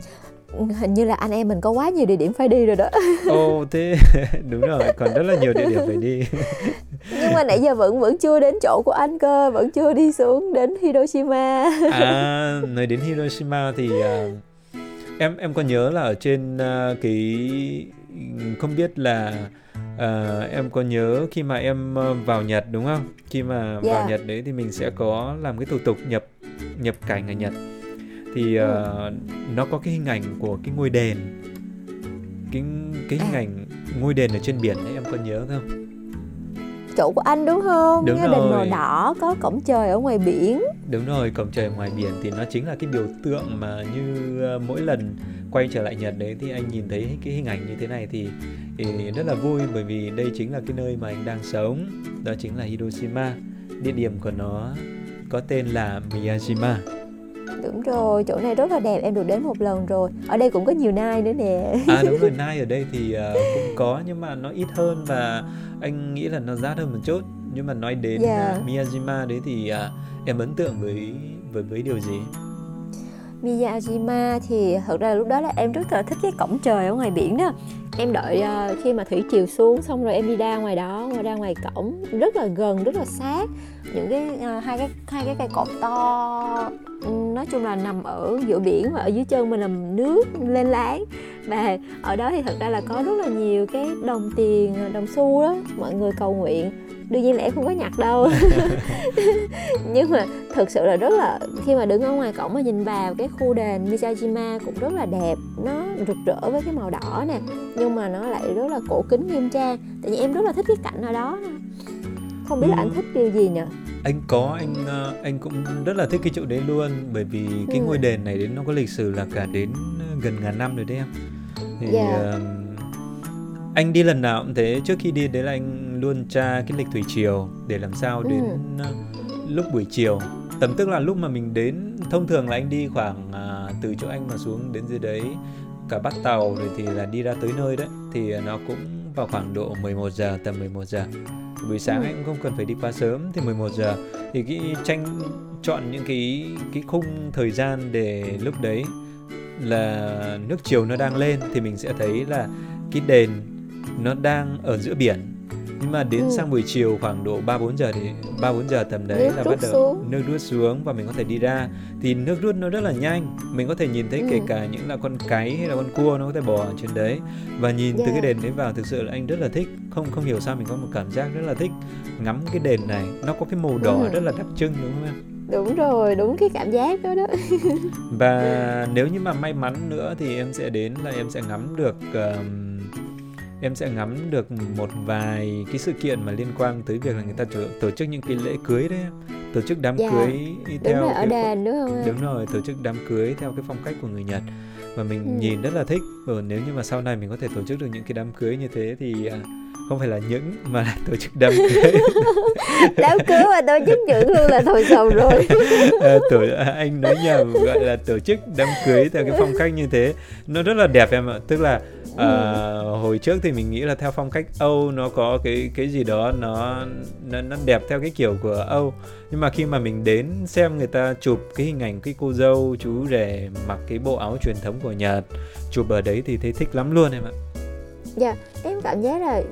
Hình như là anh em mình có quá nhiều địa điểm phải đi rồi đó ồ thế đúng rồi còn rất là nhiều địa điểm phải đi nhưng mà nãy giờ vẫn vẫn chưa đến chỗ của anh cơ vẫn chưa đi xuống đến Hiroshima à nói đến Hiroshima thì uh, em em có nhớ là ở trên uh, cái không biết là à, em có nhớ khi mà em ờ, vào Nhật đúng không? Khi mà yeah. vào dạ. Nhật đấy thì mình sẽ có làm cái thủ tục nhập nhập cảnh ở Nhật. Thì uh, nó có cái hình ảnh của cái ngôi đền. Cái cái hình à. ảnh ngôi đền ở trên biển đấy em có nhớ không? Chỗ của anh đúng không? Đúng cái rồi. đền màu đỏ có cổng trời ở ngoài biển. Đúng rồi, cổng trời ngoài biển thì nó chính là cái biểu tượng mà như uh, mỗi lần quay trở lại Nhật đấy thì anh nhìn thấy cái hình ảnh như thế này thì, thì rất là vui bởi vì đây chính là cái nơi mà anh đang sống, đó chính là Hiroshima. Địa điểm của nó có tên là Miyajima. Đúng rồi, chỗ này rất là đẹp, em được đến một lần rồi. Ở đây cũng có nhiều nai nữa nè. À đúng rồi, nai ở đây thì uh, cũng có nhưng mà nó ít hơn và anh nghĩ là nó rát hơn một chút. Nhưng mà nói đến yeah. uh, Miyajima đấy thì uh, em ấn tượng với với với điều gì Miyajima thì thật ra là lúc đó là em rất là thích cái cổng trời ở ngoài biển đó. Em đợi uh, khi mà thủy chiều xuống xong rồi em đi ra ngoài đó ngoài ra ngoài cổng rất là gần rất là sát. Những cái uh, hai cái hai cái cây cột to nói chung là nằm ở giữa biển và ở dưới chân mình là nước lên láng. Và ở đó thì thật ra là có rất là nhiều cái đồng tiền đồng xu đó mọi người cầu nguyện đương nhiên là em không có nhặt đâu nhưng mà thực sự là rất là khi mà đứng ở ngoài cổng mà nhìn vào cái khu đền Miyajima cũng rất là đẹp nó rực rỡ với cái màu đỏ nè nhưng mà nó lại rất là cổ kính nghiêm trang tại vì em rất là thích cái cảnh ở đó không biết ừ. là anh thích điều gì nhỉ anh có anh ờ, anh cũng rất là thích cái chỗ đấy luôn bởi vì cái ừ. ngôi đền này đến nó có lịch sử là cả đến gần ngàn năm rồi đấy em thì yeah. Dạ. uh, anh đi lần nào cũng thế. Trước khi đi đấy là anh luôn tra cái lịch thủy triều để làm sao đến ừ. lúc buổi chiều. Tầm tức là lúc mà mình đến thông thường là anh đi khoảng à, từ chỗ anh mà xuống đến dưới đấy cả bắt tàu rồi thì là đi ra tới nơi đấy. Thì nó cũng vào khoảng độ 11 giờ tầm 11 giờ. Buổi sáng ừ. anh cũng không cần phải đi quá sớm thì 11 giờ. Thì cái tranh chọn những cái cái khung thời gian để lúc đấy là nước chiều nó đang lên thì mình sẽ thấy là cái đền nó đang ở giữa biển nhưng mà đến ừ. sang buổi chiều khoảng độ 3 4 giờ thì 3 4 giờ tầm đấy nước là bắt đầu xuống. nước rút xuống và mình có thể đi ra thì nước rút nó rất là nhanh mình có thể nhìn thấy ừ. kể cả những là con cái hay là con cua nó có thể bò ở trên đấy và nhìn yeah. từ cái đền đấy vào thực sự là anh rất là thích không không hiểu sao mình có một cảm giác rất là thích ngắm cái đền này nó có cái màu đỏ ừ. rất là đặc trưng đúng không em đúng rồi đúng cái cảm giác đó đó và nếu như mà may mắn nữa thì em sẽ đến là em sẽ ngắm được uh, em sẽ ngắm được một vài cái sự kiện mà liên quan tới việc là người ta tổ, chức những cái lễ cưới đấy tổ chức đám yeah. Dạ, cưới theo đúng ở đền đúng không đúng rồi tổ chức đám cưới theo cái phong cách của người Nhật và mình ừ. nhìn rất là thích ừ, nếu như mà sau này mình có thể tổ chức được những cái đám cưới như thế thì à, không phải là những mà là tổ chức đám cưới. Đám cưới mà tổ chức những luôn là thôi xong rồi. À, tổ anh nói nhầm gọi là tổ chức đám cưới theo cái phong cách như thế. Nó rất là đẹp em ạ. Tức là à, hồi trước thì mình nghĩ là theo phong cách Âu nó có cái cái gì đó nó nó, nó đẹp theo cái kiểu của Âu. Nhưng mà khi mà mình đến xem người ta chụp cái hình ảnh cái cô dâu chú rể mặc cái bộ áo truyền thống của Nhật chụp ở đấy thì thấy thích lắm luôn em ạ Dạ, yeah, em cảm giác là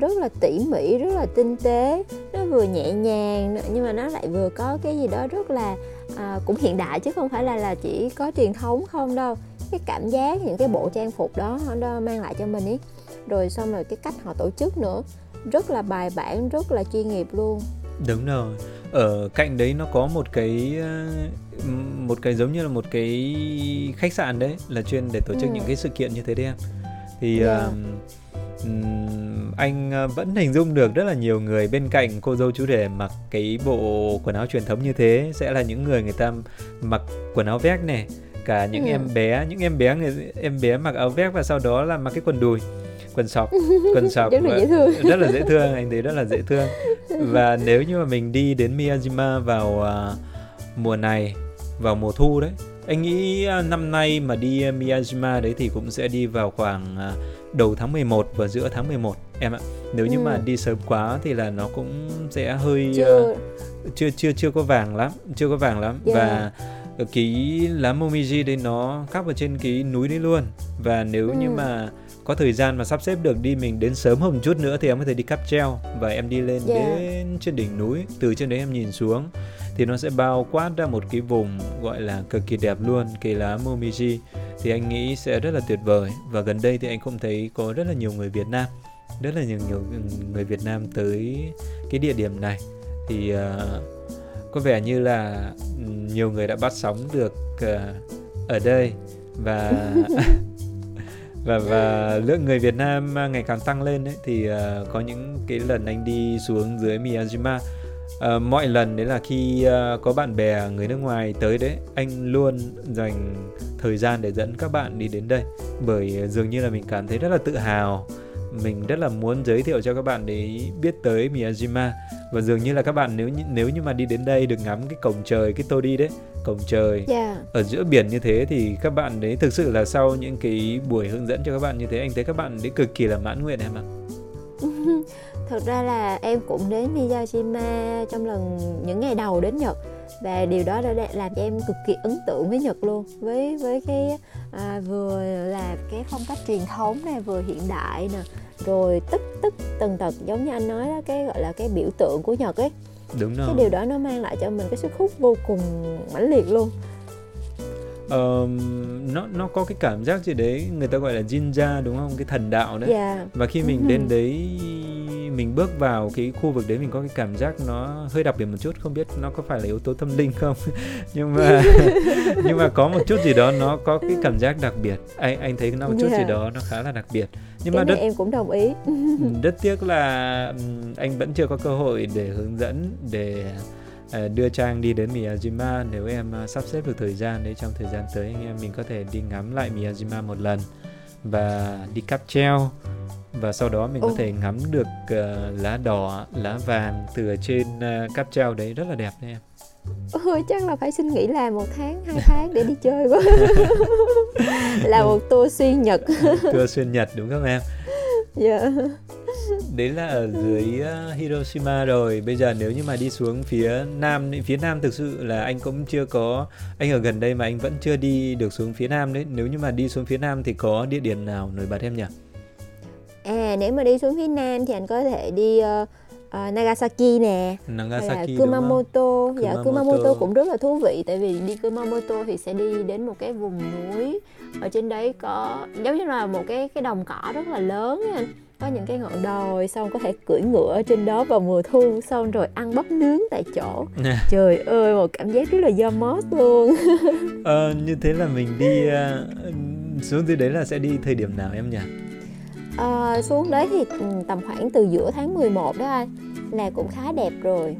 rất là tỉ mỉ, rất là tinh tế. Nó vừa nhẹ nhàng nhưng mà nó lại vừa có cái gì đó rất là à, cũng hiện đại chứ không phải là là chỉ có truyền thống không đâu. Cái cảm giác những cái bộ trang phục đó nó mang lại cho mình ý. Rồi xong rồi cái cách họ tổ chức nữa. Rất là bài bản rất là chuyên nghiệp luôn. Đúng rồi. Ở cạnh đấy nó có một cái một cái giống như là một cái khách sạn đấy là chuyên để tổ chức ừ. những cái sự kiện như thế đấy em thì yeah. uh, anh vẫn hình dung được rất là nhiều người bên cạnh cô dâu chú rể mặc cái bộ quần áo truyền thống như thế sẽ là những người người ta mặc quần áo vest này cả những ừ. em bé những em bé người em bé mặc áo vest và sau đó là mặc cái quần đùi quần sọc quần sọc rất là dễ thương rất là dễ thương anh thấy rất là dễ thương và nếu như mà mình đi đến Miyajima vào uh, mùa này vào mùa thu đấy anh nghĩ uh, năm nay mà đi Miyajima đấy thì cũng sẽ đi vào khoảng uh, đầu tháng 11 và giữa tháng 11 em ạ nếu như ừ. mà đi sớm quá thì là nó cũng sẽ hơi chưa uh, chưa chưa chưa có vàng lắm chưa có vàng lắm yeah. và cái lá momiji đấy nó cắp ở trên cái núi đấy luôn và nếu ừ. như mà có thời gian mà sắp xếp được đi mình đến sớm hơn một chút nữa thì em có thể đi cáp treo và em đi lên yeah. đến trên đỉnh núi từ trên đấy em nhìn xuống thì nó sẽ bao quát ra một cái vùng gọi là cực kỳ đẹp luôn cái lá momiji. Thì anh nghĩ sẽ rất là tuyệt vời. Và gần đây thì anh cũng thấy có rất là nhiều người Việt Nam rất là nhiều nhiều người Việt Nam tới cái địa điểm này. Thì uh, có vẻ như là nhiều người đã bắt sóng được uh, ở đây. Và và và lượng người Việt Nam ngày càng tăng lên đấy thì uh, có những cái lần anh đi xuống dưới Miyajima uh, mọi lần đấy là khi uh, có bạn bè người nước ngoài tới đấy anh luôn dành thời gian để dẫn các bạn đi đến đây bởi dường như là mình cảm thấy rất là tự hào mình rất là muốn giới thiệu cho các bạn để biết tới Miyajima và dường như là các bạn nếu nếu như mà đi đến đây được ngắm cái cổng trời cái tô đi đấy cổng trời yeah. Dạ. ở giữa biển như thế thì các bạn đấy thực sự là sau những cái buổi hướng dẫn cho các bạn như thế anh thấy các bạn đấy cực kỳ là mãn nguyện em ạ thật ra là em cũng đến Miyajima trong lần những ngày đầu đến Nhật. Và điều đó đã làm cho em cực kỳ ấn tượng với Nhật luôn. Với với cái à, vừa là cái phong cách truyền thống này vừa hiện đại nè rồi tất tất tần tật giống như anh nói đó cái gọi là cái biểu tượng của Nhật ấy. Đúng rồi. cái điều đó nó mang lại cho mình cái sức hút vô cùng mãnh liệt luôn. Uh, nó nó có cái cảm giác gì đấy? Người ta gọi là jinja đúng không? Cái thần đạo đấy. Yeah. Dạ. và khi mình đến đấy mình bước vào cái khu vực đấy mình có cái cảm giác nó hơi đặc biệt một chút không biết nó có phải là yếu tố tâm linh không? Nhưng mà nhưng mà có một chút gì đó nó có cái cảm giác đặc biệt. Anh anh thấy nó một chút yeah. gì đó nó khá là đặc biệt. Nhưng cái mà đất em cũng đồng ý. Rất tiếc là anh vẫn chưa có cơ hội để hướng dẫn để À, đưa Trang đi đến Miyajima nếu em à, sắp xếp được thời gian đấy trong thời gian tới anh em mình có thể đi ngắm lại Miyajima một lần và đi cáp treo và sau đó mình có thể ngắm được uh, lá đỏ, lá vàng từ trên uh, cáp treo đấy rất là đẹp đấy em. Ôi chắc là phải xin nghỉ làm một tháng, hai tháng để đi chơi quá. Là một tour xuyên Nhật. Tour xuyên Nhật đúng không em? Dạ. Yeah đấy là ở dưới uh, Hiroshima rồi. Bây giờ nếu như mà đi xuống phía nam phía nam thực sự là anh cũng chưa có anh ở gần đây mà anh vẫn chưa đi được xuống phía nam đấy. Nếu như mà đi xuống phía nam thì có địa điểm nào nổi bật em nhỉ à nếu mà đi xuống phía nam thì anh có thể đi uh, uh, Nagasaki nè Nagasaki là Kumamoto. Dạ Kumamoto. Cũng rất là thú vị tại vì đi Kumamoto thì sẽ đi đến một cái vùng núi. Ở trên đấy có giống như là một cái cái đồng cỏ rất là lớn anh. Có những cái ngọn đồi xong có thể cưỡi ngựa ở trên đó vào mùa thu xong rồi ăn bắp nướng tại chỗ. Trời ơi một cảm giác rất là do mót luôn. Ờ, như thế là mình đi uh, xuống dưới đấy là sẽ đi thời điểm nào em nhỉ à, xuống đấy thì ừ, tầm khoảng từ giữa tháng 11 đó anh là cũng khá đẹp rồi.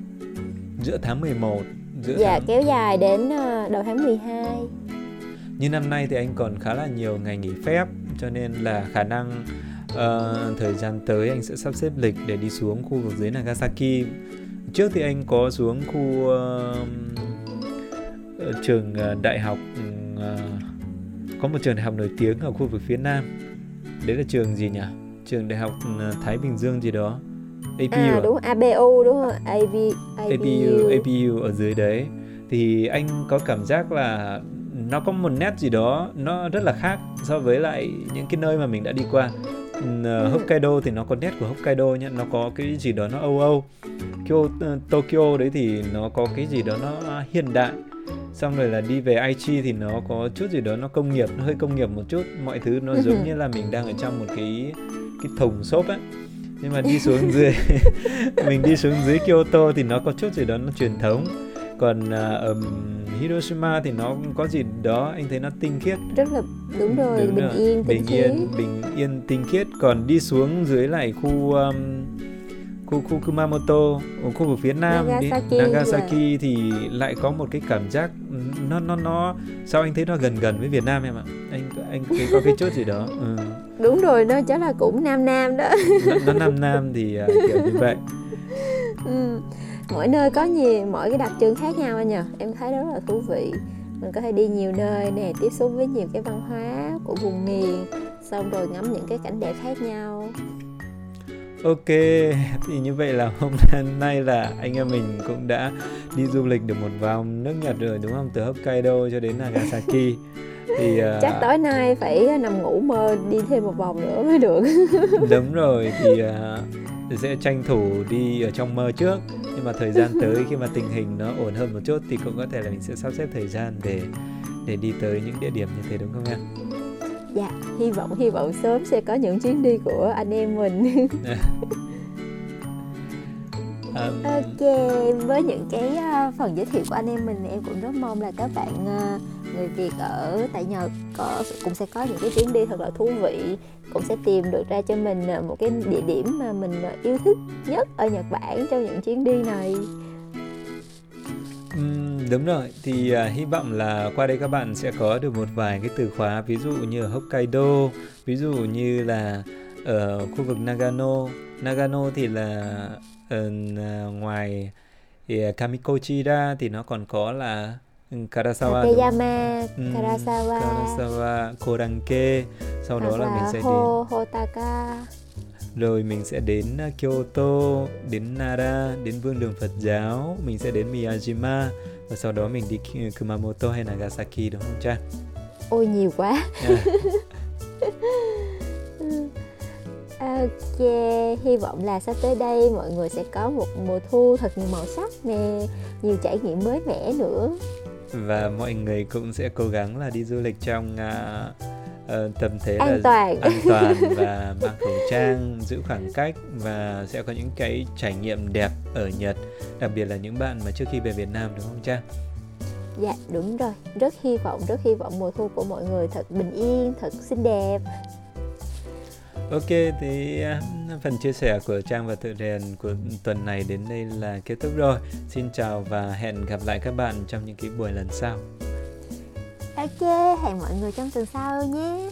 Giữa tháng 11 giữa dạ tháng... kéo dài đến ờ, đầu tháng 12 như năm nay thì anh còn khá là nhiều ngày nghỉ phép cho nên là khả năng uh, thời gian tới anh sẽ sắp xếp lịch để đi xuống khu vực dưới Nagasaki. Trước thì anh có xuống khu uh, trường đại học uh, có một trường đại học nổi tiếng ở khu vực phía nam đấy là trường gì nhỉ? Trường đại học uh, Thái Bình Dương gì đó. APU à, à? đúng ABU đúng không? AV, ABU. APU APU ở dưới đấy. Thì anh có cảm giác là nó có một nét gì đó nó rất là khác so với lại những cái nơi mà mình đã đi qua uh, Hokkaido thì nó có nét của Hokkaido nhá nó có cái gì đó nó âu âu. Kyo, uh, Tokyo đấy thì nó có cái gì đó nó hiện đại. Xong rồi là đi về Aichi thì nó có chút gì đó nó công nghiệp nó hơi công nghiệp một chút. Mọi thứ nó giống như là mình đang ở trong một cái cái thùng xốp ấy nhưng mà đi xuống dưới mình đi xuống dưới Kyoto thì nó có chút gì đó nó truyền thống còn uh, ở Hiroshima thì nó có gì đó anh thấy nó tinh khiết. Rất là đúng rồi đúng bình rồi. yên bình yên bình yên tinh khiết. Còn đi xuống dưới lại khu um, khu khu Kumamoto ở khu vực phía nam Nagasaki, đi, Nagasaki thì lại có một cái cảm giác nó nó nó sao anh thấy nó gần gần với Việt Nam em ạ? Anh anh thấy có cái chút gì đó? Ừ. đúng rồi nó chắc là cũng nam nam đó. Nó, nó nam nam thì uh, kiểu như vậy. Ừ mỗi nơi có nhiều mỗi cái đặc trưng khác nhau anh nhờ em thấy rất là thú vị mình có thể đi nhiều nơi nè tiếp xúc với nhiều cái văn hóa của vùng miền xong rồi ngắm những cái cảnh đẹp khác nhau Ok, thì như vậy là hôm nay là anh em mình cũng đã đi du lịch được một vòng nước Nhật rồi đúng không? Từ Hokkaido cho đến Nagasaki. thì uh, chắc tối nay phải nằm ngủ mơ đi thêm một vòng nữa mới được. đúng rồi thì uh, sẽ tranh thủ đi ở trong mơ trước nhưng mà thời gian tới khi mà tình hình nó ổn hơn một chút thì cũng có thể là mình sẽ sắp xếp thời gian để để đi tới những địa điểm như thế đúng không em? Dạ, hy vọng hy vọng sớm sẽ có những chuyến đi của anh em mình. um... Ok, với những cái uh, phần giới thiệu của anh em mình em cũng rất mong là các bạn uh, người Việt ở tại Nhật có cũng sẽ có những cái chuyến đi thật là thú vị cũng sẽ tìm được ra cho mình ờ, một cái địa điểm mà mình yêu thích nhất ở Nhật Bản trong những chuyến đi này Đúng rồi, thì uh, hy vọng là qua đây các bạn sẽ có được một vài cái từ khóa ví dụ như ở Hokkaido, ví dụ như là ở khu vực Nagano. Nagano thì là uh, ngoài thì Kamikochi ra thì nó còn có là Karasawa Takeyama, Karasawa, Karasawa, Koranke. Sau đó là mình sẽ đến Hotaka. Rồi mình sẽ đến Kyoto, đến Nara, đến Vương đường Phật giáo, mình sẽ đến Miyajima và sau đó mình đi Kumamoto hay Nagasaki đúng không cha? Ôi nhiều quá. Yeah. Ok, hy vọng là sắp tới đây mọi người sẽ có một mùa thu thật nhiều màu sắc nè, nhiều trải nghiệm mới mẻ nữa. Và mọi người cũng sẽ cố gắng là đi du lịch trong uh, uh, tầm thế an là toàn. an toàn và mang khẩu trang, giữ khoảng cách và sẽ có những cái trải nghiệm đẹp ở Nhật, đặc biệt là những bạn mà trước khi về Việt Nam đúng không cha? Dạ đúng rồi, rất hy vọng, rất hy vọng mùa thu của mọi người thật bình yên, thật xinh đẹp. Ok, thì uh, phần chia sẻ của Trang và Tự Rèn của tuần này đến đây là kết thúc rồi. Xin chào và hẹn gặp lại các bạn trong những cái buổi lần sau. Ok, hẹn mọi người trong tuần sau nhé.